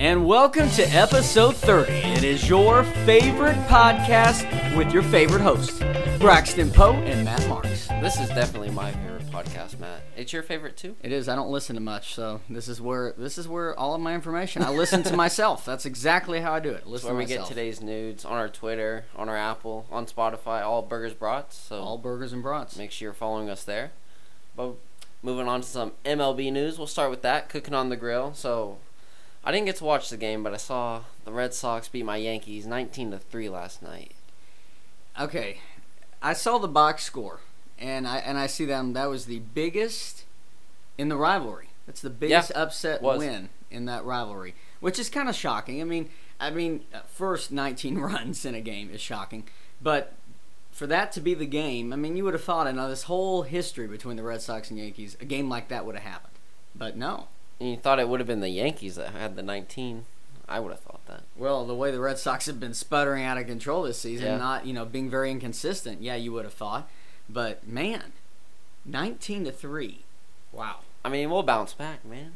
and welcome to episode 30. It is your favorite podcast with your favorite hosts, Braxton Poe and Matt Marks. This is definitely my favorite podcast, Matt. It's your favorite too? It is. I don't listen to much, so this is where this is where all of my information. I listen to myself. That's exactly how I do it. Listen It's where to we myself. get today's nudes on our Twitter, on our Apple, on Spotify, all burgers brats. So all burgers and brats. make sure you're following us there. But moving on to some MLB news, we'll start with that. Cooking on the grill. So I didn't get to watch the game, but I saw the Red Sox beat my Yankees 19 to three last night. Okay, I saw the box score, and I and I see them. That was the biggest in the rivalry. That's the biggest upset was. win in that rivalry, which is kind of shocking. I mean, I mean, uh, first 19 runs in a game is shocking, but for that to be the game, I mean, you would have thought in this whole history between the Red Sox and Yankees, a game like that would have happened, but no. And you thought it would have been the Yankees that had the 19. I would have thought that. Well, the way the Red Sox have been sputtering out of control this season, Yeah. not you know being very inconsistent. Yeah, you would have thought, but man, nineteen to three. Wow. I mean, we'll bounce back, man.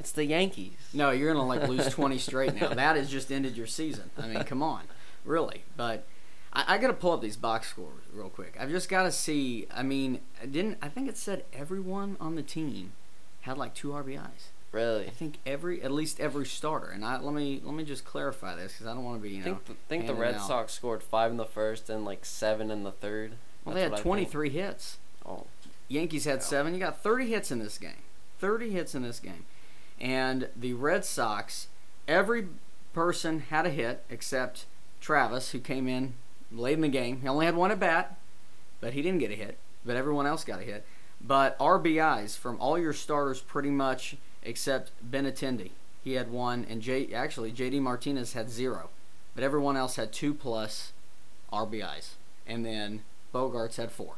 It's the Yankees. No, you're gonna like lose twenty straight now. That has just ended your season. I mean, come on, really. But I, I gotta pull up these box scores real quick. I've just gotta see. I mean, I didn't I think it said everyone on the team had like two RBIs. Really? I think every at least every starter. And I let me let me just clarify this because I don't want to be you I think the, think the Red out. Sox scored five in the first and like seven in the third. Well, they had what I think. 23 hits. Oh, Yankees had Yeah. seven. You got 30 hits in this game. 30 hits in this game. And the Red Sox, every person had a hit except Travis, who came in late in the game. He only had one at bat, but he didn't get a hit. But everyone else got a hit. But RBIs from all your starters, pretty much except Ben Benintendi. He had one, and J actually JD Martinez had zero, but everyone else had two plus RBIs, and then Bogaerts had four.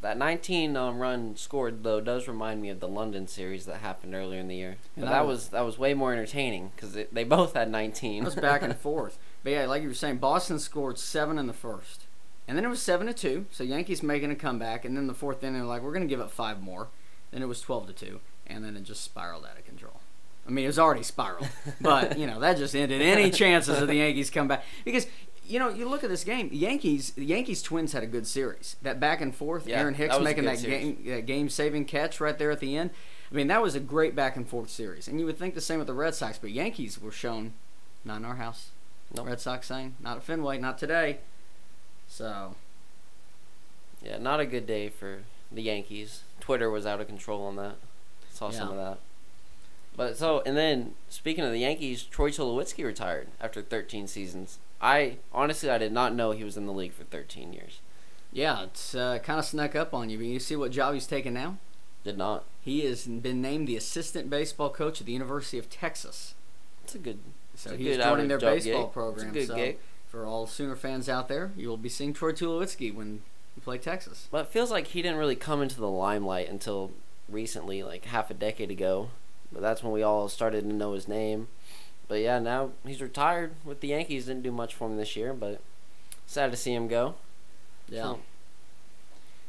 that 19 um, run scored though does remind me of the London series that happened earlier in the year. But that that was- was that was way more entertaining because they both had 19. It was back and forth. But yeah, like you were saying, Boston scored seven in the first, and then it was seven to two. So Yankees making a comeback, and then the fourth inning, they're like, we're going to give up five more. Then it was twelve to two, and then it just spiraled out of control. I mean, it was already spiraled, but you know that just ended any chances of the Yankees come back because. You know, you look at this game. Yankees, Yankees Twins had a good series. That back and forth. Yeah, Aaron Hicks that making that series. game, that game-saving catch right there at the end. I mean, that was a great back and forth series. And you would think the same with the Red Sox, but Yankees were shown not in our house. Nope. Red Sox saying not at Fenway, not today. So yeah, not a good day for the Yankees. Twitter was out of control on that. Saw some of that. But so and then speaking of the Yankees, Troy Tulowitzki retired after 13 seasons. I honestly I did not know he was in the league for 13 years. yeah, it's uh, kind of snuck up on you. But you see what job he's taking now? Did not. He has been named the assistant baseball coach at the University of Texas. It's a good. So he's good joining their baseball gig. program. Good so gig. for all Sooner fans out there, you will be seeing Troy Tulowitzki when you play Texas. But it feels like he didn't really come into the limelight until recently, like half a decade ago. But that's when we all started to know his name. But yeah, now he's retired with the Yankees. Didn't do much for him this year, but sad to see him go. Yeah. So,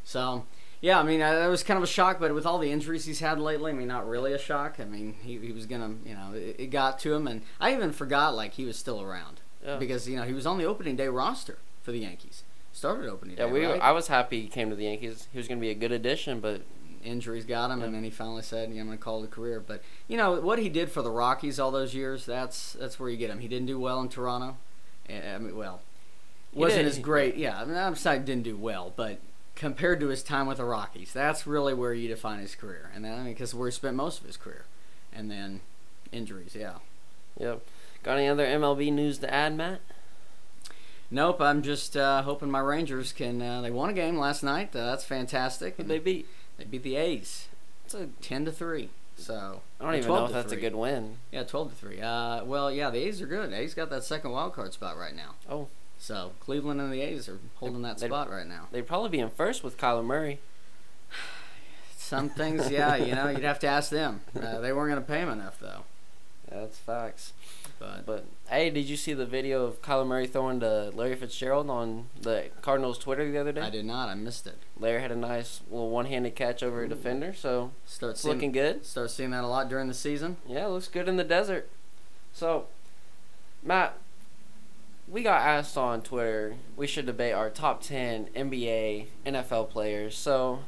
So, yeah, I mean, uh, that was kind of a shock, but with all the injuries he's had lately, I mean, not really a shock. I mean, he, he was going to, you know, it, it got to him, and I even forgot, like, he was still around. yeah. Because, you know, he was on the opening day roster for the Yankees. Started opening yeah, day, we. right? I was happy he came to the Yankees. He was going to be a good addition, but Injuries got him, and then he finally said, yeah, I'm going to call it a career. But, you know, what he did for the Rockies all those years, that's that's where you get him. He didn't do well in Toronto. Eh, I mean, well, He wasn't did. as great. Yeah, I mean, I'm saying didn't do well, but compared to his time with the Rockies, that's really where you define his career, and then, I mean, because where he spent most of his career, and then injuries. Yeah. yep. Got any other MLB news to add, Matt? Nope. I'm just uh, hoping my Rangers can. Uh, they won a game last night. Uh, that's fantastic. Who they beat? They beat the A's, It's a, ten to three. So I don't even know if that's a good win. Yeah, twelve to three. Uh, well, yeah, the A's are good. A's got that second wild card spot right now. Oh. So Cleveland and the A's are holding that spot right now. They'd probably be in first with Kyler Murray. Some things, yeah, you know, you'd have to ask them. Uh, they weren't going to pay him enough though. That's facts. But But hey, did you see the video of Kyler Murray throwing to Larry Fitzgerald on the Cardinals Twitter the other day? I did not. I missed it. Larry had a nice little one-handed catch over a defender, so Start it's seeing, looking good. Start seeing that a lot during the season. Yeah, looks good in the desert. So, Matt, we got asked on Twitter we should debate our top 10 NBA, NFL players. So,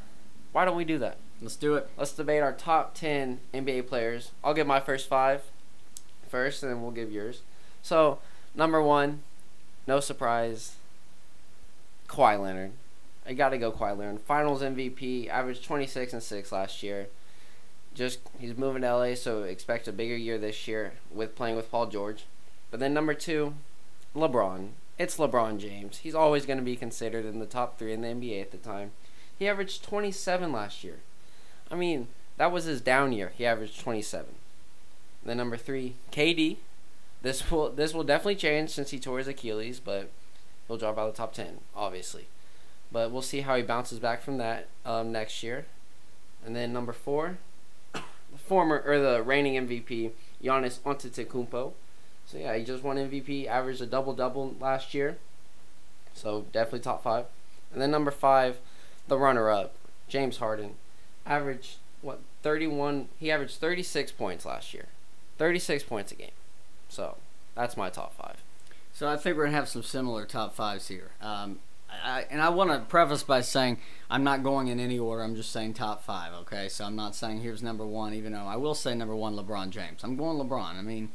why don't we do that? Let's do it. Let's debate our top 10 NBA players. I'll give my first five first, and then we'll give yours. So, number one, no surprise, Kawhi Leonard. I got to go Kawhi Leonard. Finals MVP, averaged 26 and 6 last year. Just he's moving to LA, so expect a bigger year this year with playing with Paul George. But then number 2, LeBron. It's LeBron James. He's always going to be considered in the top 3 in the NBA at the time. He averaged 27 last year. I mean, that was his down year. He averaged 27. Then number 3, KD. This will this will definitely change since he tore his Achilles, but he'll drop out of the top 10, obviously. But we'll see how he bounces back from that um, next year. And then number four, the former or the reigning MVP Giannis Antetokounmpo. So yeah, he just won MVP, averaged a double double last year. So definitely top five. And then number five, the runner up, James Harden, averaged what 31. He averaged 36 points last year, 36 points a game. So that's my top five. So I think we're gonna have some similar top fives here. Um, I, and I want to preface by saying I'm not going in any order. I'm just saying top five. Okay, so I'm not saying here's number one, even though I will say number one, LeBron James. I'm going LeBron. I mean,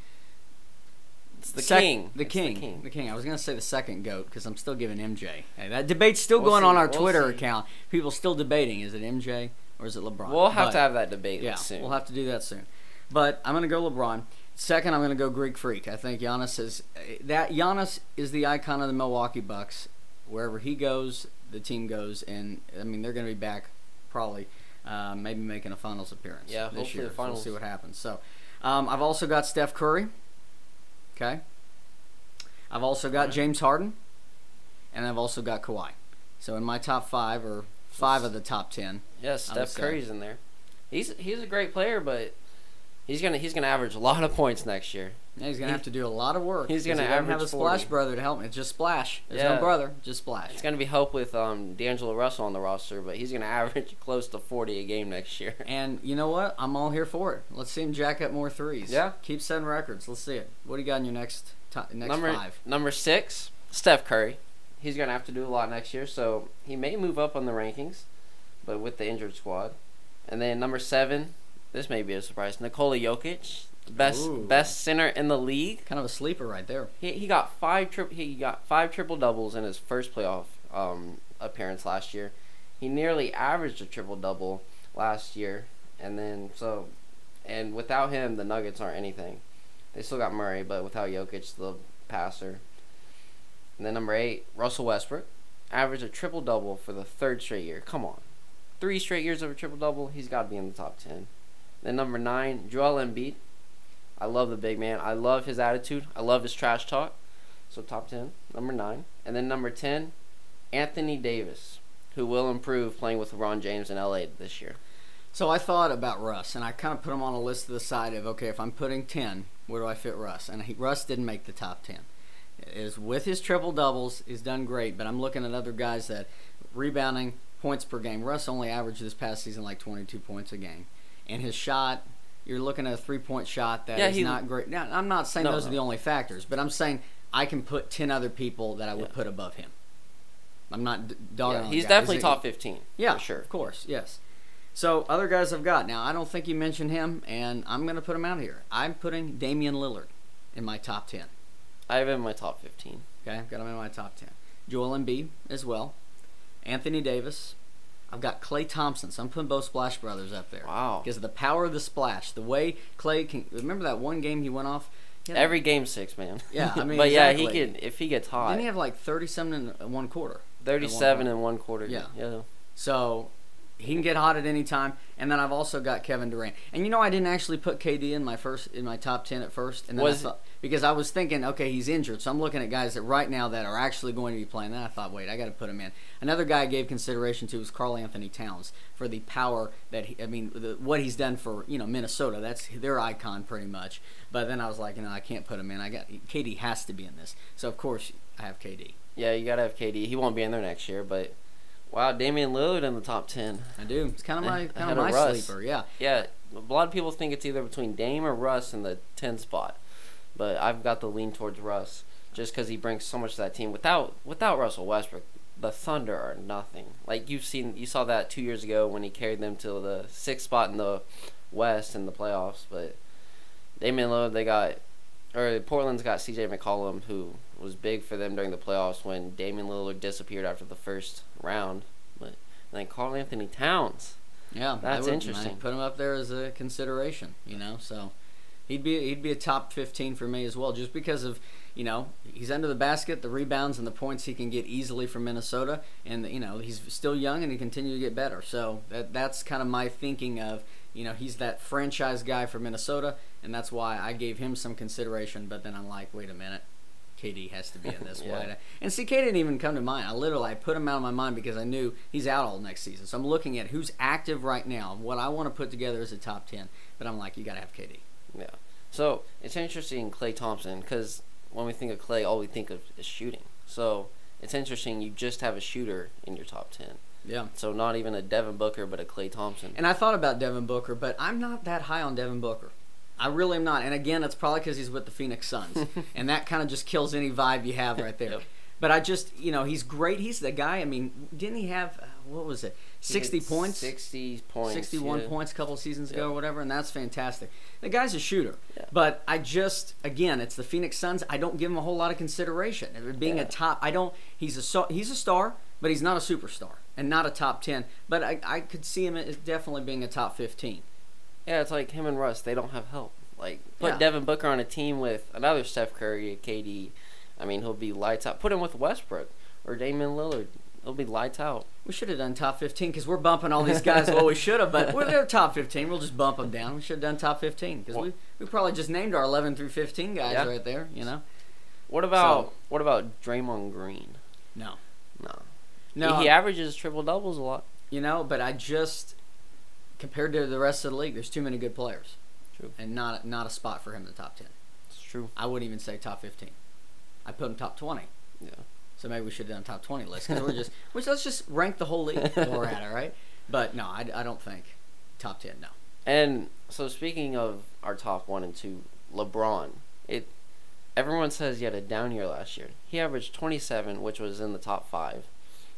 It's the sec- king. The It's king. The king. The king. I was gonna say the second goat because I'm still giving MJ. Hey, that debate's still We'll going see. on our We'll Twitter see. account. People still debating: is it MJ or is it LeBron? We'll have But- to have that debate yeah, soon. we'll have to do that soon. But I'm going to go LeBron. Second, I'm going to go Greek Freak. I think Giannis is that Giannis is the icon of the Milwaukee Bucks. Wherever he goes, the team goes, and I mean they're going to be back probably, uh, maybe making a finals appearance. Yeah, this hopefully year. the So we'll finals. see what happens. So, um, I've also got Steph Curry. Okay. I've also got Alright. James Harden, and I've also got Kawhi. So in my top five or five of the top ten, Yeah, Steph. Curry's in there. He's he's a great player, but he's gonna he's gonna average a lot of points next year. Yeah, he's gonna He- have to do a lot of work. He's gonna he have a splash 40. brother to help him. It's just splash. There's Yeah. no brother, just splash. It's gonna be help with um D'Angelo Russell on the roster, but he's gonna average close to forty a game next year. And you know what? I'm all here for it. Let's see him jack up more threes. Yeah. Keep setting records. Let's see it. What do you got in your next top, next number five? number six, Steph Curry. He's gonna have to do a lot next year, so he may move up on the rankings, but with the injured squad. And then number seven, this may be a surprise. Nikola Jokic, best Ooh. best center in the league. Kind of a sleeper right there. He, he got five tri- he got five triple doubles in his first playoff um, appearance last year. He nearly averaged a triple double last year, and then so, and without him, the Nuggets aren't anything. They still got Murray, but without Jokic, the passer. And then number eight, Russell Westbrook, averaged a triple double for the third straight year. Come on, three straight years of a triple double. He's got to be in the top ten. Then number nine, Joel Embiid. I love the big man. I love his attitude. I love his trash talk. So top ten, number nine, and then number ten, Anthony Davis, who will improve playing with LeBron James in LA this year. So I thought about Russ, and I kind of put him on a list to the side of okay, if I'm putting ten, where do I fit Russ? And he, Russ didn't make the top ten. Is with his triple doubles, he's done great, but I'm looking at other guys that rebounding points per game. Russ only averaged this past season like 22 points a game, and his shot. You're looking at a three point shot that is Yeah, he- not great. Now, I'm not saying No, those are the only factors, but I'm saying I can put 10 other people that I would Yeah. put above him. I'm not dogging Yeah, he's definitely it- top fifteen. yeah, for sure. Of course, yes. So other guys I've got now. I don't think you mentioned him, and I'm going to put him out here. I'm putting Damian Lillard in my top ten. I have him in my top fifteen. Okay, I've got him in my top ten. Joel Embiid as well. Anthony Davis. I've got Klay Thompson. So I'm putting both Splash Brothers up there Wow. because of the power of the splash. The way Klay can remember that one game he went off. He had- Every game six, man. Yeah, I mean, but yeah, he could if he gets hot. didn't he have like 37 in one quarter. Thirty-seven in one quarter. Yeah. yeah. So he can get hot at any time. And then I've also got Kevin Durant. And you know I didn't actually put KD in my first in my top ten at first. And then Was- I thought because I was thinking, okay, he's injured. So I'm looking at guys that right now that are actually going to be playing. Then I thought, wait, I got to put him in. Another guy I gave consideration to was Karl Anthony Towns for the power that he, I mean, the, what he's done for you know Minnesota. That's their icon pretty much. But then I was like, you know, I can't put him in. I got KD has to be in this. So of course I have KD. Yeah, you gotta have KD. He won't be in there next year, but wow, Damian Lillard in the top ten. I do. It's kind of my kind of of my Russ. sleeper. Yeah. Yeah, a lot of people think it's either between Dame or Russ in the ten spot. But I've got the lean towards Russ just because he brings so much to that team. Without without Russell Westbrook, the Thunder are nothing. Like you've seen, you saw that two years ago when he carried them to the sixth spot in the West in the playoffs. But Damian Lillard, they got, or Portland's got C.J. McCollum, who was big for them during the playoffs when Damian Lillard disappeared after the first round. But then Karl Anthony Towns. Yeah, That's would- interesting. Put him up there as a consideration. You know, so he'd be he'd be a top fifteen for me as well, just because of you know he's under the basket, the rebounds and the points he can get easily from Minnesota, and you know he's still young and he continue to get better. So that that's kind of my thinking of you know he's that franchise guy for Minnesota, and that's why I gave him some consideration. But then I'm like, wait a minute. KD has to be in this. Yeah. Why? And CK didn't even come to mind. I literally I put him out of my mind because I knew he's out all next season. So I'm looking at who's active right now. What I want to put together is a top ten. But I'm like, you got to have KD. Yeah. So it's interesting, Klay Thompson, because when we think of Klay, all we think of is shooting. So it's interesting you just have a shooter in your top ten. Yeah. So not even a Devin Booker, but a Klay Thompson. And I thought about Devin Booker, but I'm not that high on Devin Booker. I really am not. And again, it's probably because he's with the Phoenix Suns, and that kind of just kills any vibe you have right there. Yep. But I just, you know, he's great. He's the guy. I mean, didn't he have uh, what was it, He sixty points? Sixty points. 61 yeah. points a couple seasons ago Yeah. or whatever, and that's fantastic. The guy's a shooter. Yeah. But I just, again, it's the Phoenix Suns. I don't give him a whole lot of consideration. Being a top, I don't, he's a, he's a star, but he's not a superstar and not a top 10. But I, I could see him as definitely being a top 15. Yeah, it's like him and Russ. They don't have help. Like put. Devin Booker on a team with another Steph Curry, KD. I mean, he'll be lights out. Put him with Westbrook or Damian Lillard. He'll be lights out. We should have done top 15 because we're bumping all these guys. well, we should have, but we're they're top 15. We'll just bump them down. We should have done top 15 because we, we probably just named our 11 through 15 guys Yeah. right there, you know? What about So- what about Draymond Green? No. No. No, he, he averages triple doubles a lot. You know, but I just compared to the rest of the league, there's too many good players. True. And not not a spot for him in the top ten. It's true. I wouldn't even say top fifteen. I put him top twenty. Yeah. So maybe we should have done a top twenty list because we're just which let's just rank the whole league we're at it, right? But no, I, I don't think top ten. No. And so speaking of our top one and two, LeBron. It everyone says he had a down year last year. He averaged 27, which was in the top five.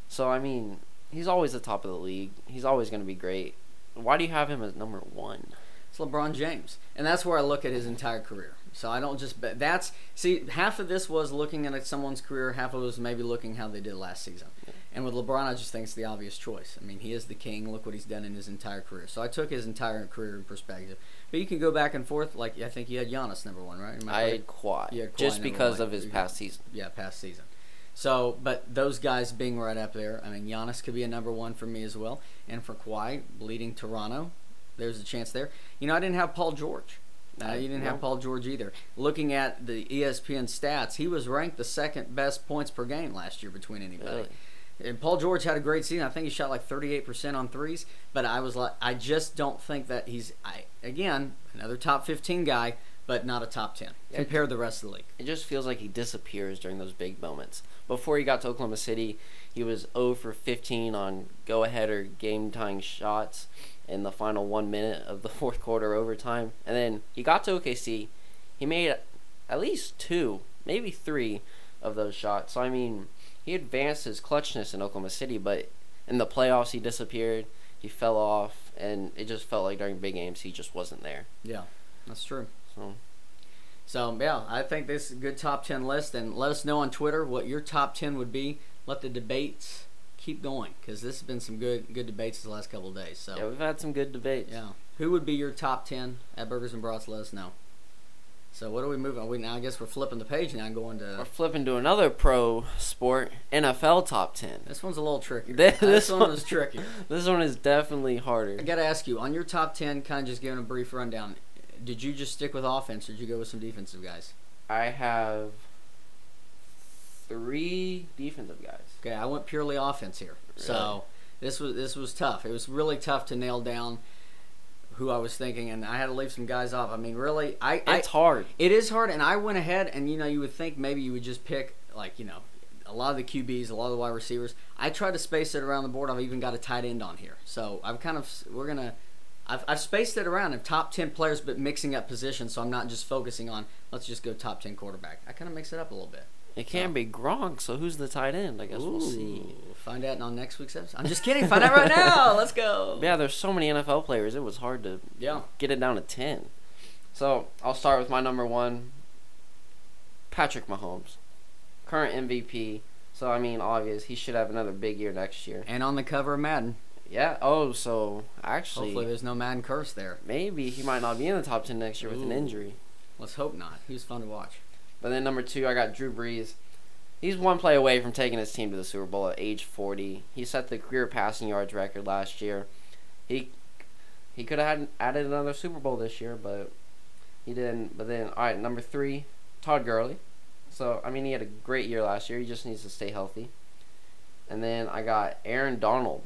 So I mean, he's always the top of the league. He's always going to be great. Why do you have him as number one? It's LeBron James, and that's where I look at his entire career. So I don't just but that's see half of this was looking at someone's career, half of it was maybe looking how they did last season. And with LeBron, I just think it's the obvious choice. I mean, he is the king. Look what he's done in his entire career. So I took his entire career in perspective. But you can go back and forth. Like I think you had Giannis number one, right? I had Kawhi, Yeah, just because one. of his past season. yeah, past season. So, but those guys being right up there, I mean, Giannis could be a number one for me as well, and for Kawhi leading Toronto, there's a chance there. You know, I didn't have Paul George. Uh, you didn't No. have Paul George either. Looking at the ESPN stats, he was ranked the second best points per game last year between anybody. And Paul George had a great season. I think he shot like 38% on threes, but I was like, I just don't think that he's, I again, another top 15 guy, but not a top 10 Yeah. compared to the rest of the league. It just feels like he disappears during those big moments. Before he got to Oklahoma City, he was 0 for 15 on go ahead or game tying shots in the final one minute of the fourth quarter overtime. And then he got to OKC. He made at least two, maybe three of those shots. So, I mean, he advanced his clutchness in Oklahoma City, but in the playoffs, he disappeared. He fell off, and it just felt like during big games, he just wasn't there. Yeah, that's true. So, So yeah, I think this is a good top ten list, and let us know on Twitter what your top ten would be. Let the debates keep going because this has been some good good debates the last couple of days. So yeah, we've had some good debates. yeah, who would be your top ten at Burgers and Brats? Let us know. So what are we moving? on? We now I guess we're flipping the page now, and going to. We're flipping to another pro sport, NFL top 10. this one's a little trickier. This this one one- was trickier. This one is definitely harder. I got to ask you on your top ten, kind of just giving a brief rundown. Did you just stick with offense, or did you go with some defensive guys? I have three defensive guys. Okay, I went purely offense here. So this was this was tough. It was really tough to nail down who I was thinking, and I had to leave some guys off. I mean, really, I, I It's hard. it is hard, and I went ahead, and you know, you would think maybe you would just pick like you know a lot of the QBs, a lot of the wide receivers. I tried to space it around the board. I've even got a tight end on here, so I've kind of we're gonna. I've, I've spaced it around of top 10 players, but mixing up positions, so I'm not just focusing on, let's just go top 10 quarterback. I kind of mix it up a little bit. It can be Gronk, so who's the tight end? I guess we'll see. Find out on next week's episode. I'm just kidding. Find out right now. Let's go. Yeah, there's so many NFL players. It was hard to Yeah. get it down to 10. So I'll start with my number one Patrick Mahomes, current MVP. So, I mean, obvious. He should have another big year next year. And on the cover of Madden. Yeah. Oh, so actually, Hopefully there's no Madden curse there. maybe he might not be in the top 10 next year with an injury. Let's hope not. He was fun to watch. But then number two, I got Drew Brees. He's one play away from taking his team to the Super Bowl at age 40. He set the career passing yards record last year. He he could have had, added another Super Bowl this year, but he didn't. But then, all right, number three, Todd Gurley. So I mean, he had a great year last year. He just needs to stay healthy. And then I got Aaron Donald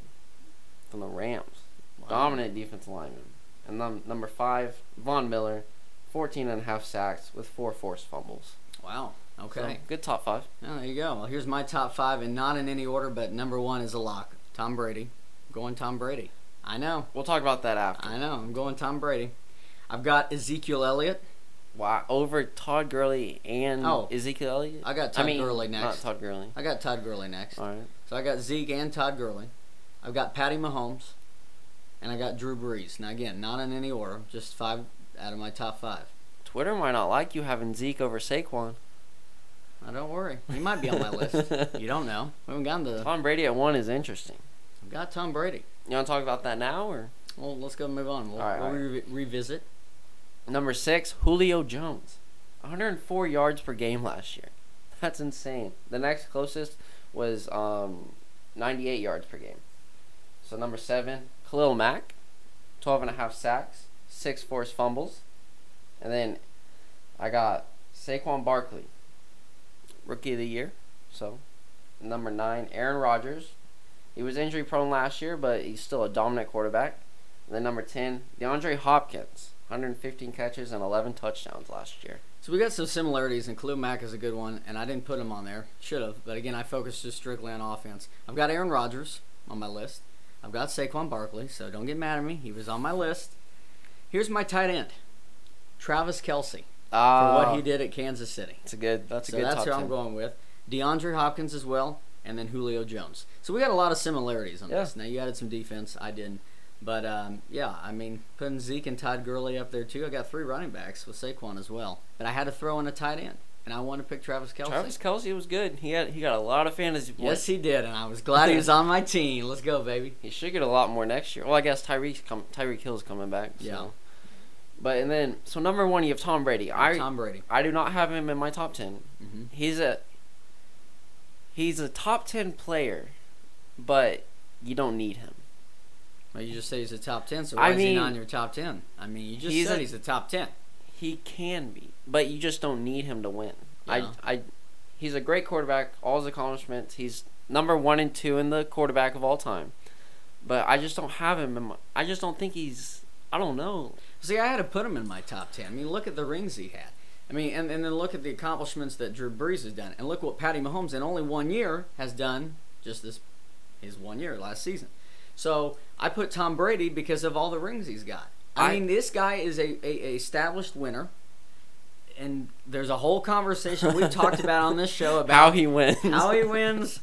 from the Rams, dominant defensive lineman. And then number five, Von Miller, 14 and a half sacks with four forced fumbles. Wow. So, Okay. good top five. Oh, there you go. Well, here's my top five, and not in any order, but number one is a lock. Tom Brady. I'm going Tom Brady. I know. We'll talk about that after. I know. I'm going Tom Brady. I've got Ezekiel Elliott. Wow, over Todd Gurley and Oh. Ezekiel Elliott. I got Todd I mean, Gurley Not next. Todd Gurley. I got Todd Gurley next. All right. So I got Zeke and Todd Gurley. I've got Patty Mahomes, and I got Drew Brees. Now again, not in any order, just five out of my top five. Twitter might not like you having Zeke over Saquon. Now don't worry, he might be on my list. You don't know. We haven't gotten to. Tom Brady at one is interesting. I've got Tom Brady. You want to talk about that now or Well, let's go move on. We'll, All right, we'll all right. re- revisit. number six? Julio Jones, 104 yards per game last year. That's insane. The next closest was um, 98 yards per game. So number seven, Khalil Mack, 12 and a half sacks, six forced fumbles, and then I got Saquon Barkley, rookie of the year. So number nine, Aaron Rodgers. He was injury prone last year, but he's still a dominant quarterback. And then number ten, DeAndre Hopkins, 115 catches and 11 touchdowns last year. So we got some similarities, and Khalil Mack is a good one, and I didn't put him on there. Should have, but again, I focused just strictly on offense. I've got Aaron Rodgers on my list. I've got Saquon Barkley, so don't get mad at me. He was on my list. Here's my tight end, Travis Kelce, for Uh, what he did at Kansas City. It's a good. That's a so good that's top who 10. I'm going with. DeAndre Hopkins as well, and then Julio Jones. So we got a lot of similarities on Yeah. this. Now you added some defense, I didn't, but um, yeah, I mean putting Zeke and Todd Gurley up there too. I got three running backs with Saquon as well, but I had to throw in a tight end, and I wanted to pick Travis Kelce. Travis Kelce was good. He had he got a lot of fantasy points. Yes, he did, and I was glad he was on my team. Let's go, baby. He should get a lot more next year. Well, I guess Tyreek come Tyreek Hill's coming back. So. Yeah. But and then so number one you have Tom Brady. I Tom Brady. I do not have him in my top ten. hmm He's a he's a top ten player, but you don't need him. Well, you just say he's a top ten, so I why is he mean- not in your top ten? I mean, you just He's said a- he's a top ten. He can be, but you just don't need him to win. Yeah. I I he's a great quarterback. All his accomplishments. He's number one and two in the quarterback of all time. But I just don't have him in my. I just don't think he's. I don't know. See, I had to put him in my top ten. I mean, look at the rings he had. I mean, and, and then look at the accomplishments that Drew Brees has done, and look what Patty Mahomes in only one year has done. Just this, his one year last season. So I put Tom Brady because of all the rings he's got. I, I- mean, this guy is a, a, a established winner, and there's a whole conversation we've talked about on this show about How he wins. how he wins,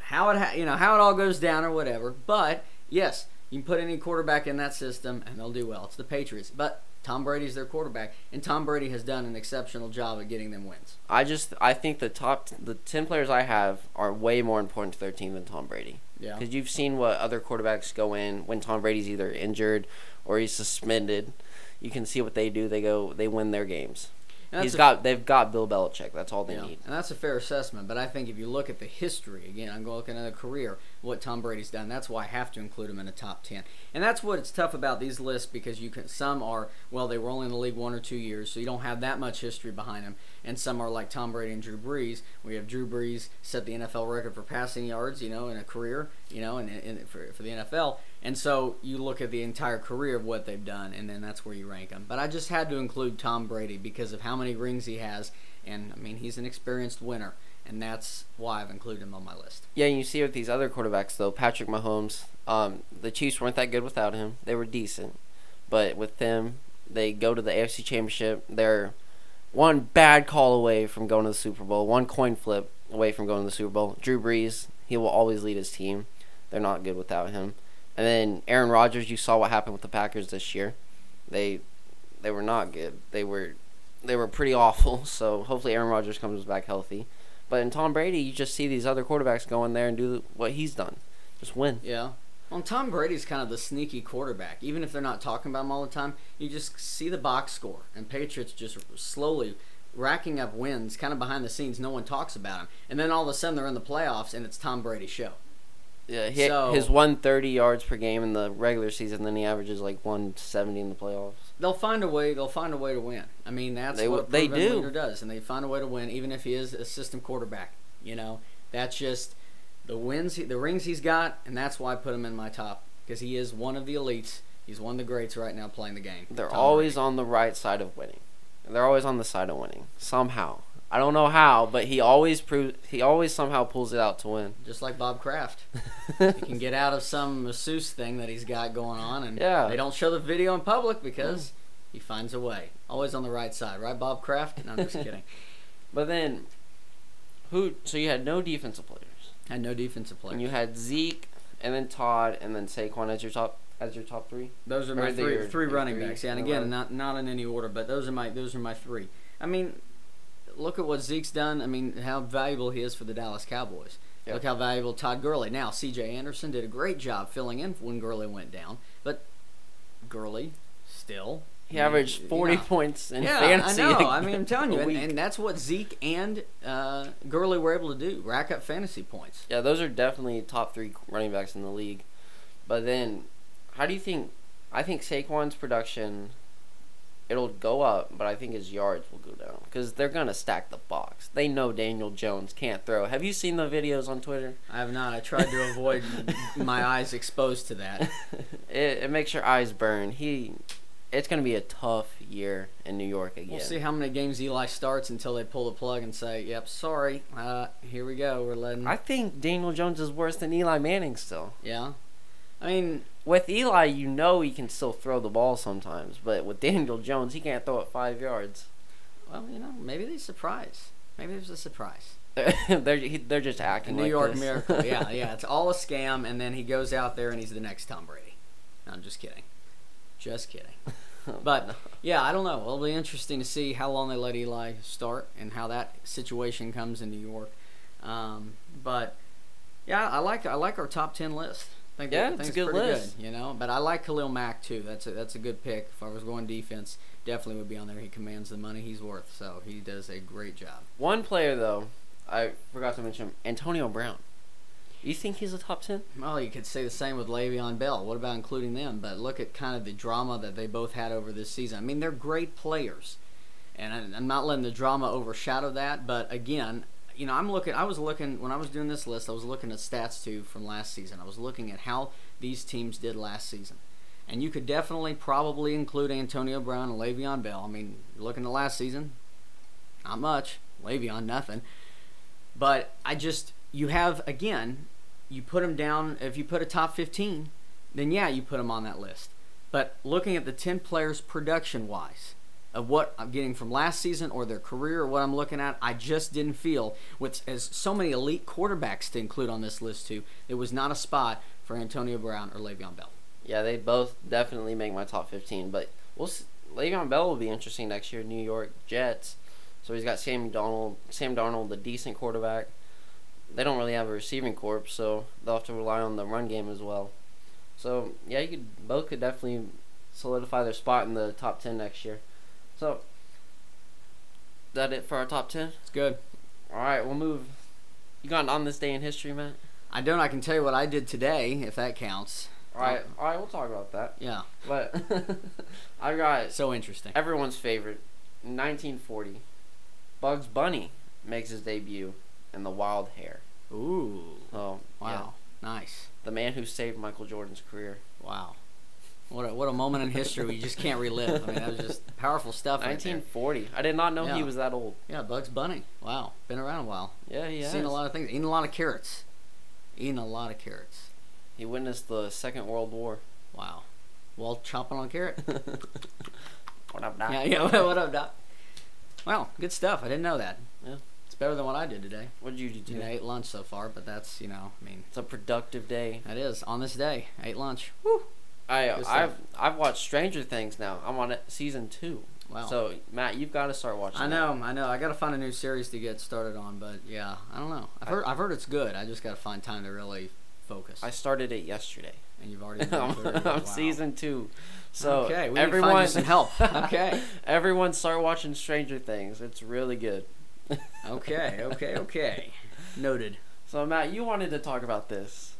how it ha- you know how it all goes down or whatever. But yes, you can put any quarterback in that system and they'll do well. It's the Patriots, but Tom Brady's their quarterback, and Tom Brady has done an exceptional job at getting them wins. I just I think the top the ten players I have are way more important to their team than Tom Brady. Yeah, Because you've seen what other quarterbacks go in when Tom Brady's either injured or he's suspended. You can see what they do. They go they win their games. And He's a- got they've got Bill Belichick. That's all they yeah, need. and that's a fair assessment. But I think if you look at the history again, I'm going looking at a career, what Tom Brady's done. That's why I have to include him in the top ten. And that's what it's tough about these lists because you can some are well they were only in the league one or two years, so you don't have that much history behind them. And some are like Tom Brady and Drew Brees. We have Drew Brees set the NFL record for passing yards, you know, in a career, you know, and, and for for the NFL. And so you look at the entire career of what they've done, and then that's where you rank them. But I just had to include Tom Brady because of how many rings he has, and I mean he's an experienced winner, and that's why I've included him on my list. Yeah, and you see with these other quarterbacks though, Patrick Mahomes. Um, the Chiefs weren't that good without him. They were decent, but with them, they go to the AFC Championship. They're one bad call away from going to the Super Bowl, one coin flip away from going to the Super Bowl. Drew Brees, he will always lead his team. They're not good without him. And then Aaron Rodgers, you saw what happened with the Packers this year. They they were not good. They were they were pretty awful. So hopefully Aaron Rodgers comes back healthy. But in Tom Brady, you just see these other quarterbacks go in there and do what he's done, just win. Yeah. Well, Tom Brady's kind of the sneaky quarterback. Even if they're not talking about him all the time, you just see the box score, and Patriots just slowly racking up wins, kind of behind the scenes. No one talks about him, and then all of a sudden they're in the playoffs, and it's Tom Brady's show. Yeah, he, So- his one thirty yards per game in the regular season, then he averages like one seventy in the playoffs. They'll find a way. They'll find a way to win. I mean, that's They what they do. leader does, and they find a way to win, even if he is a system quarterback. You know, that's just the wins, the rings he's got, and that's why I put him in my top because he is one of the elites. He's one of the greats right now playing the game. They're Tom always Brady. on the right side of winning. They're always on the side of winning somehow. I don't know how, but he always proves he always somehow pulls it out to win. just like Bob Kraft. he can get out of some masseuse thing that he's got going on, and Yeah. they don't show the video in public because he finds a way. Always on the right side, right, Bob Kraft? No, I'm just kidding. But then, who? So you had no defensive players, Had no defensive and players. you had Zeke, and then Todd, and then Saquon as your top as your top three. Those are my three running three backs. Yeah, and again, not not in any order, but those are my those are my three. I mean, look at what Zeke's done. I mean, how valuable he is for the Dallas Cowboys. Yep. Look how valuable Todd Gurley. Now, C.J. Anderson did a great job filling in when Gurley went down, but Gurley still He averaged you forty know. points in yeah, fantasy. I know. I mean, I'm telling you, and, and that's what Zeke and uh, Gurley were able to do: rack up fantasy points. Yeah, those are definitely top three running backs in the league. But then, how do you think? I think Saquon's production, it'll go up, but I think his yards will go down because they're gonna stack the box. They know Daniel Jones can't throw. Have you seen the videos on Twitter? I have not. I tried to avoid my eyes exposed to that. it, it makes your eyes burn. He, it's gonna be a tough year in New York again. We'll see how many games Eli starts until they pull the plug and say, "Yep, sorry, uh, here we go. We're letting." I think Daniel Jones is worse than Eli Manning still. yeah, I mean, With Eli, you know he can still throw the ball sometimes, but with Daniel Jones, he can't throw it five yards. well, you know, maybe they surprise. Maybe there's a surprise. they're they're just A acting New like York this. miracle. Yeah, yeah. It's all a scam, and then he goes out there and he's the next Tom Brady. No, I'm just kidding. Just kidding. But yeah, I don't know. It'll be interesting to see how long they let Eli start and how that situation comes in New York. Um, but yeah, I like I like our top ten list. Think Yeah, it's a good list. Good, you know, but I like Khalil Mack too. That's a that's a good pick. If I was going defense, definitely would be on there. He commands the money he's worth, so he does a great job. One player though, I forgot to mention Antonio Brown. You think he's a top ten? Well, you could say the same with Le'Veon Bell. What about including them? But look at kind of the drama that they both had over this season. I mean, they're great players, and I'm not letting the drama overshadow that. But again, you know, I'm looking. I was looking when I was doing this list. I was looking at stats too from last season. I was looking at how these teams did last season, and you could definitely probably include Antonio Brown and Le'Veon Bell. I mean, looking at last season, not much. Le'Veon, nothing. But I just you have again, you put them down. If you put a top fifteen, then yeah, you put them on that list. But looking at the ten players production wise of what I'm getting from last season or their career or what I'm looking at, I just didn't feel with as so many elite quarterbacks to include on this list too. it was not a spot for Antonio Brown or Le'Veon Bell. Yeah, they both definitely make my top fifteen. But we'll see. Le'Veon Bell will be interesting next year. New York Jets. So he's got Sam Donald, Sam Darnold, the decent quarterback. They don't really have a receiving corps, so they'll have to rely on the run game as well. So yeah, you could both could definitely solidify their spot in the top ten next year. So that it for our top ten. It's good. All right, we'll move. You got on this day in history, Matt? I don't. I can tell you what I did today, if that counts. All right, um, all right, we'll talk about that. Yeah. But I got So interesting. everyone's favorite, 1940. Bugs Bunny makes his debut in The Wild Hare. Ooh. Oh, Wow. yeah. Nice. The man who saved Michael Jordan's career. Wow. What a, what a moment in history we just can't relive. I mean, that was just powerful stuff. right there. 1940. I did not know he was that old. Yeah, Bugs Bunny. Wow. Been around a while. Yeah, he has. Seen a lot of things. Eating a lot of carrots. Eating a lot of carrots. He witnessed the Second World War. Wow. while chopping on a carrot. what up, Doc? yeah, yeah. What up, Doc? Well, good stuff. I didn't know that. Yeah. It's better than what I did today. What did you do? You know, I ate lunch so far, but that's you know, I mean, It's a productive day. that is on this day. I ate lunch. Woo. I I've. I've watched Stranger Things now. I'm on season two. Wow. So Matt, you've got to start watching. I that. know, I know. I gotta find a new series to get started on, but yeah, I don't know. I've heard, I've heard it's good. I just gotta find time to really focus. I started it yesterday. and you've already. I'm, Wow. season two. So okay, we everyone need to find some help. Okay, everyone start watching Stranger Things. It's really good. okay, okay, okay. Noted. So Matt, you wanted to talk about this.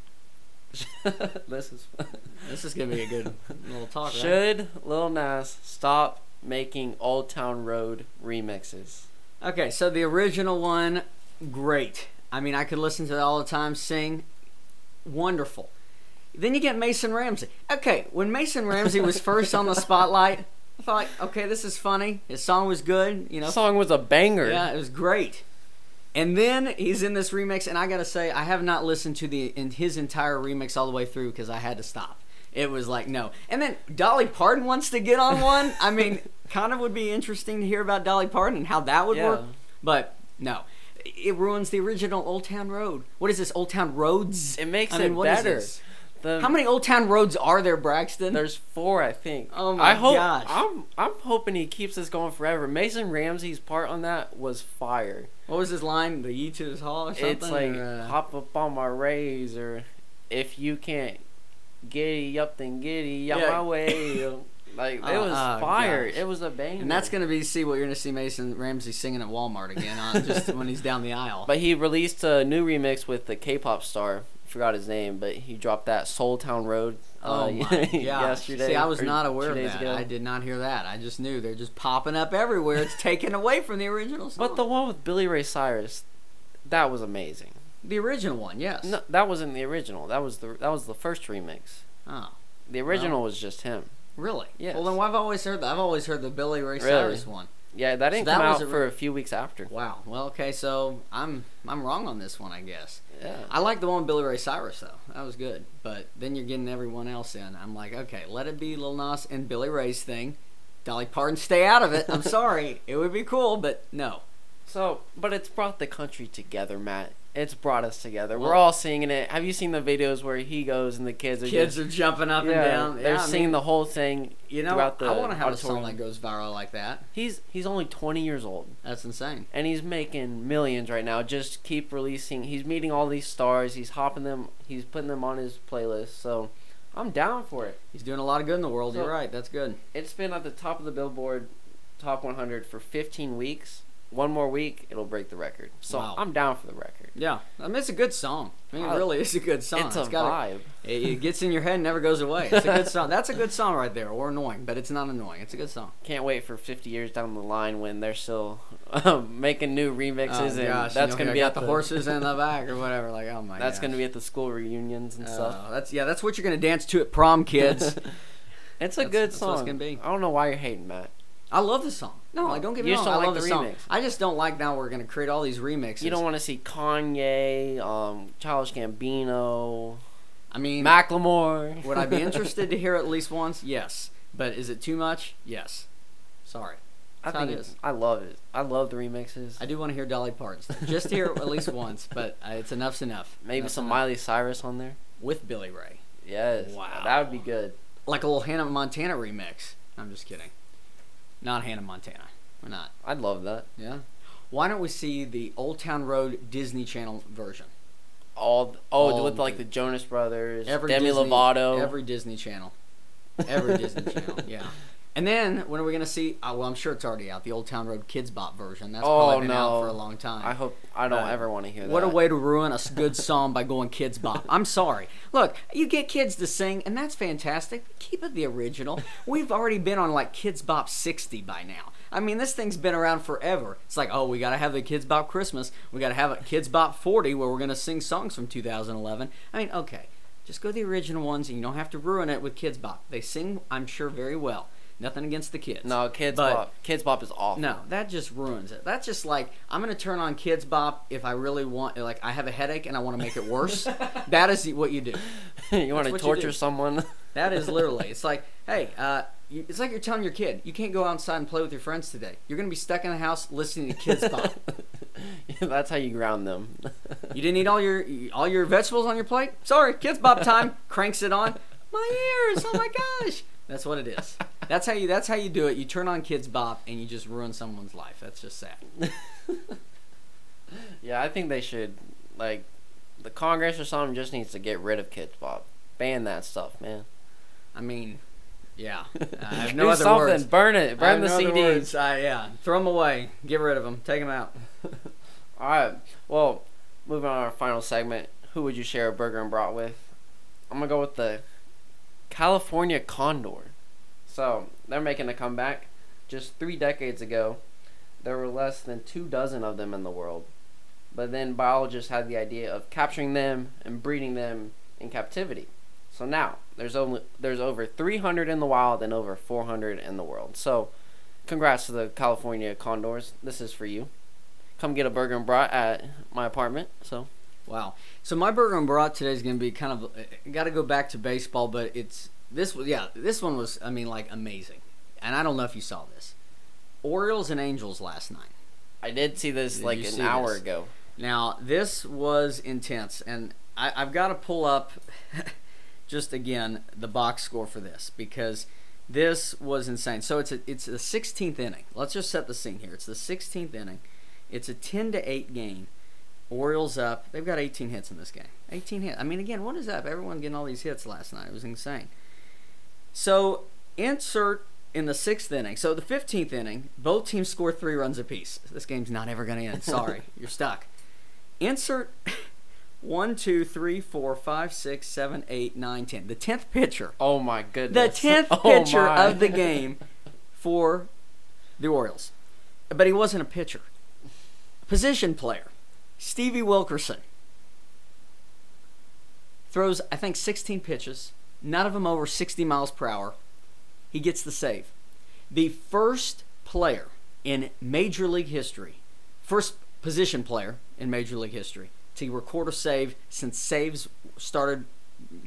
this is This is gonna be a good little talk. Right? should Lil Nas stop making Old Town Road remixes? Okay, so the original one, great. I mean, I could listen to it all the time, sing, wonderful. Then you get Mason Ramsey. Okay, when Mason Ramsey was first on the spotlight, I thought, okay, this is funny. His song was good, you know. The song was a banger. Yeah, it was great. And then he's in this remix, and I gotta say, I have not listened to the in his entire remix all the way through because I had to stop. It was like no. And then Dolly Parton wants to get on one. I mean, kind of would be interesting to hear about Dolly Parton and how that would Yeah. work. But no, it ruins the original Old Town Road. What is this? Old Town Roads? It makes I mean, it what is better. This? The, How many Old Town Roads are there, Braxton? There's four, I think. Oh my I hope, gosh. I'm I'm hoping he keeps this going forever. Mason Ramsey's part on that was fire. what was his line? The Ye to his hall or something? It's like or, uh, hop up on my rays or if you can't giddy up then giddy out Yeah. my way. like it Oh, was oh, fire. gosh. It was a bang. And that's gonna be see what you're gonna see Mason Ramsey singing at Walmart again on just when he's down the aisle. But he released a new remix with the K-pop star. Forgot his name, but he dropped that Seoul Town Road. oh uh, my gosh! yesterday. See, I was not aware of that. ago. I did not hear that. I just knew they're just popping up everywhere. It's taken away from the original song. But the one with Billy Ray Cyrus, that was amazing. the original one, yes. No, that wasn't the original. That was the that was the first remix. Oh, The original was just him. really? Yes. Well, then I've always heard that. I've always heard the Billy Ray Really? Cyrus one. Yeah, that didn't that come out a for a few weeks after. Wow. Well, okay, so I'm I'm wrong on this one, I guess. Yeah. I like the one with Billy Ray Cyrus though. That was good. But then you're getting everyone else in. I'm like, okay, let it be Lil Nas and Billy Ray's thing. Dolly Parton, stay out of it. I'm sorry. It would be cool, but no. So, but it's brought the country together, Matt. It's brought us together. We're all singing it. Have you seen the videos where he goes and the kids are Kids just, are jumping up yeah, and down. They're yeah, I mean, the whole thing. You know, throughout the I want to have a song that goes viral like that. He's he's only 20 years old That's insane. and he's making millions right now. Just keep releasing. He's meeting all these stars. He's hopping them. He's putting them on his playlist. So, I'm down for it. He's doing a lot of good in the world. So- You're right. That's good. It's been at the top of the Billboard Top 100 for 15 weeks. One more week, it'll break the record. So Wow. I'm down for the record. Yeah, I mean it's a good song. I mean, it Uh, really is a good song. It's a got vibe. it, it gets in your head and never goes away. It's a good song. That's a good song right there. Or annoying, but it's not annoying. It's a good song. Can't wait for 50 years down the line when they're still um, making new remixes oh, and gosh, that's you know, gonna be at the, horses in the back or whatever. Like, oh my. God. That's gosh. gonna be at the school reunions and stuff. Oh, that's yeah. That's what you're gonna dance to at prom, kids. It's a That's- good that's song. what it's gonna be. I don't know why you're hating, Matt. I love the song. No, like don't get me You wrong. I like love the the, song. remix. I just don't like now we're gonna create all these remixes. You don't want to see Kanye, um, Childish Gambino, I mean, Macklemore. would I be interested to hear it at least once? Yes. But is it too much? Yes. Sorry. I That's how think it is. I love it. I love the remixes. I do want to hear Dolly Parton's. Just to hear it at least once, but uh, it's enough's enough. Maybe Enough's some enough. Miley Cyrus on there. with Billy Ray, Yes. Wow. That would be good. like a little Hannah Montana remix. I'm just kidding. Not Hannah Montana. We're not. I'd love that. Yeah. Why don't we see the Old Town Road Disney Channel version? All oh All with like the- Jonas Brothers, Every Demi Disney, Lovato. Every Disney Channel. Every Disney Channel. Yeah. And then when are we gonna see? Uh, well, I'm sure it's already out. The Old Town Road Kidz Bop version. That's Oh, probably been out no. for a long time. I hope I don't Uh, ever want to hear that. What a way to ruin a good song by going Kidz Bop. I'm sorry. Look, you get kids to sing, and that's fantastic. Keep it the original. We've already been on like Kidz Bop 60 by now. I mean, this thing's been around forever. It's like, oh, we got to have the Kidz Bop Christmas. We got to have a Kidz Bop 40 where we're going to sing songs from 2011. I mean, okay. Just go the original ones, and you don't have to ruin it with Kidz Bop. They sing, I'm sure, very well. Nothing against the kids. No, Kids But- Bop. Kidz Bop is awful. No, that just ruins it. That's just like I'm gonna turn on Kidz Bop if I really want. Like I have a headache and I want to make it worse. that is what you do. you want to torture someone? That is literally. It's like, hey, uh, you, it's like you're telling your kid, you can't go outside and play with your friends today. You're gonna be stuck in the house listening to Kidz Bop. That's how you ground them. you didn't eat all your all your vegetables on your plate. Sorry, Kidz Bop time. Cranks it on. My ears. Oh my gosh. That's what it is. That's how you. That's how you do it. You turn on Kidz Bop and you just ruin someone's life. That's just sad. yeah, I think they should like the Congress or something just needs to get rid of Kidz Bop. Ban that stuff, man. I mean, yeah. I have no Do other something. words. Burn it. Burn the no CDs. yeah, throw them away. Get rid of them. Take them out. All right. Well, moving on to our final segment. Who would you share a burger and brat with? I'm gonna go with the California Condor. So they're making a comeback. Just three decades ago, there were less than two dozen of them in the world. But then biologists had the idea of capturing them and breeding them in captivity. So now there's only there's over 300 in the wild and over 400 in the world. So, congrats to the California Condors. This is for you. Come get a burger and brat at my apartment. So Wow. So my burger and brat today is going to be kind of uh, got to go back to baseball, but it's this was yeah this one was I mean like amazing, and I don't know if you saw this, Orioles and Angels last night. I did see this Did like an hour this? ago. Now this was intense, and I, I've got to pull up just again the box score for this because this was insane. So it's a it's the 16th inning. Let's just set the scene here. It's the 16th inning. It's a 10 to 8 game. Orioles up. They've got 18 hits in this game. 18 hits. I mean, again, what is up? Everyone getting all these hits last night. It was insane. So insert in the sixth inning. So the 15th inning, both teams score three runs apiece. This game's not ever going to end. Sorry, you're stuck. Insert one, two, three, four, five, six, seven, eight, nine, ten. The tenth pitcher. Oh my goodness. The tenth Oh pitcher my. of the game for the Orioles. But he wasn't a pitcher. Position player. Stevie Wilkerson. Throws, I think, 16 pitches, none of them over 60 miles per hour. He gets the save. The first player in Major League history, first position player in Major League history to record a save since saves started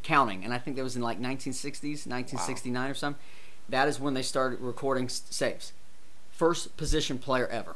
counting, and I think that was in like 1960s, 1969 or something. That is when they started recording saves. First position player ever,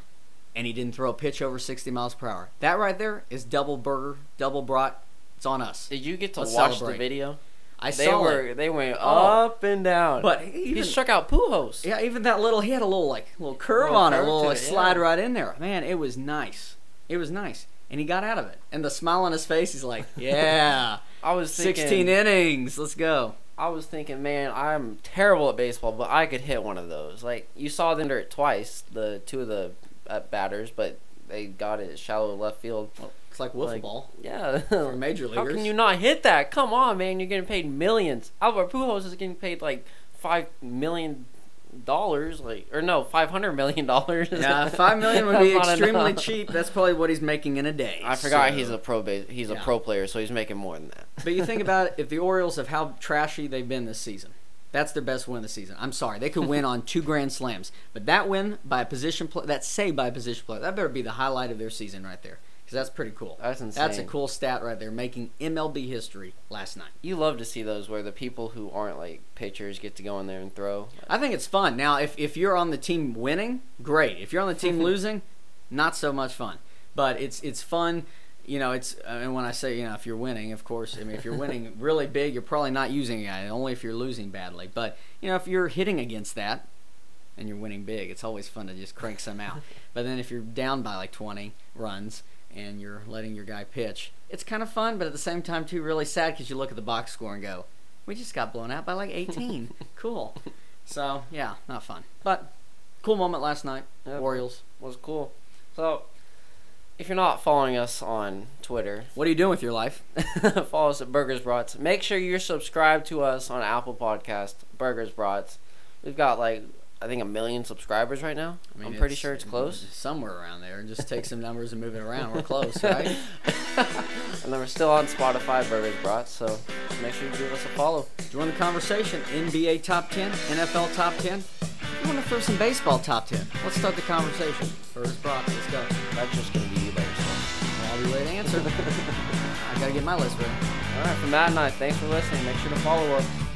and he didn't throw a pitch over 60 miles per hour. That right there is double burger, double brat. It's on us. Did you get to Let's watch celebrate. the video? I they saw were it. they went Oh. up and down. But he even, struck out Pujols. yeah, even that little, he had a little like little curve Little on it, a little like, it, slide yeah. right in there. Man, it was nice. It was nice, and he got out of it. And the smile on his face, he's like, "Yeah, I was thinking, 16 innings, let's go." I was thinking, man, I'm terrible at baseball, but I could hit one of those. Like you saw them do it twice, the two of the uh, batters, but they got it shallow left field. It's like wiffle Like, ball Yeah, for major leaguers. How can you not hit that? Come on, man! You're getting paid millions. Albert Pujols is getting paid like five million dollars, like or no, five hundred million dollars. Yeah, five million would be extremely enough. cheap. That's probably what he's making in a day. I forgot so- he's a pro base. He's a Yeah. pro player, so he's making more than that. But you think about it, if the Orioles of how trashy they've been this season, that's their best win of the season. I'm sorry, they could win on two grand slams, but that win by a position play, that save by a position player, that better be the highlight of their season right there, because that's pretty cool. That's insane. That's a cool stat right there, making MLB history last night. You love to see those where the people who aren't like pitchers get to go in there and throw. I think it's fun. Now, if if you're on the team winning, great. If you're on the team losing, not so much fun. But it's it's fun. You know, it's uh, and when I say you know if you're winning, of course, I mean if you're winning really big, you're probably not using a guy. Only if you're losing badly. But you know if you're hitting against that and you're winning big, it's always fun to just crank some out. but then if you're down by like 20 runs and you're letting your guy pitch, it's kind of fun, but at the same time too really sad because you look at the box score and go, we just got blown out by like 18. cool. So yeah, not fun, but cool moment last night. Yep. Orioles. Was cool. So, if you're not following us on Twitter, What are you doing with your life? follow us at Burgers Brats. Make sure you're subscribed to us on Apple Podcast, Burgers Brats. We've got like I think a million subscribers right now. I am pretty sure it's close. Somewhere around there. Just take some numbers and move it around. We're close, right? and then we're still on Spotify, Burgers Brats. So make sure you give us a follow. Join the conversation. NBA top 10, NFL top 10. I want to throw some baseball top 10. Let's start the conversation. First prop, let's go. That's just ready to answer. I gotta get my list ready. All right, from Matt and I, thanks for listening. Make sure to follow us.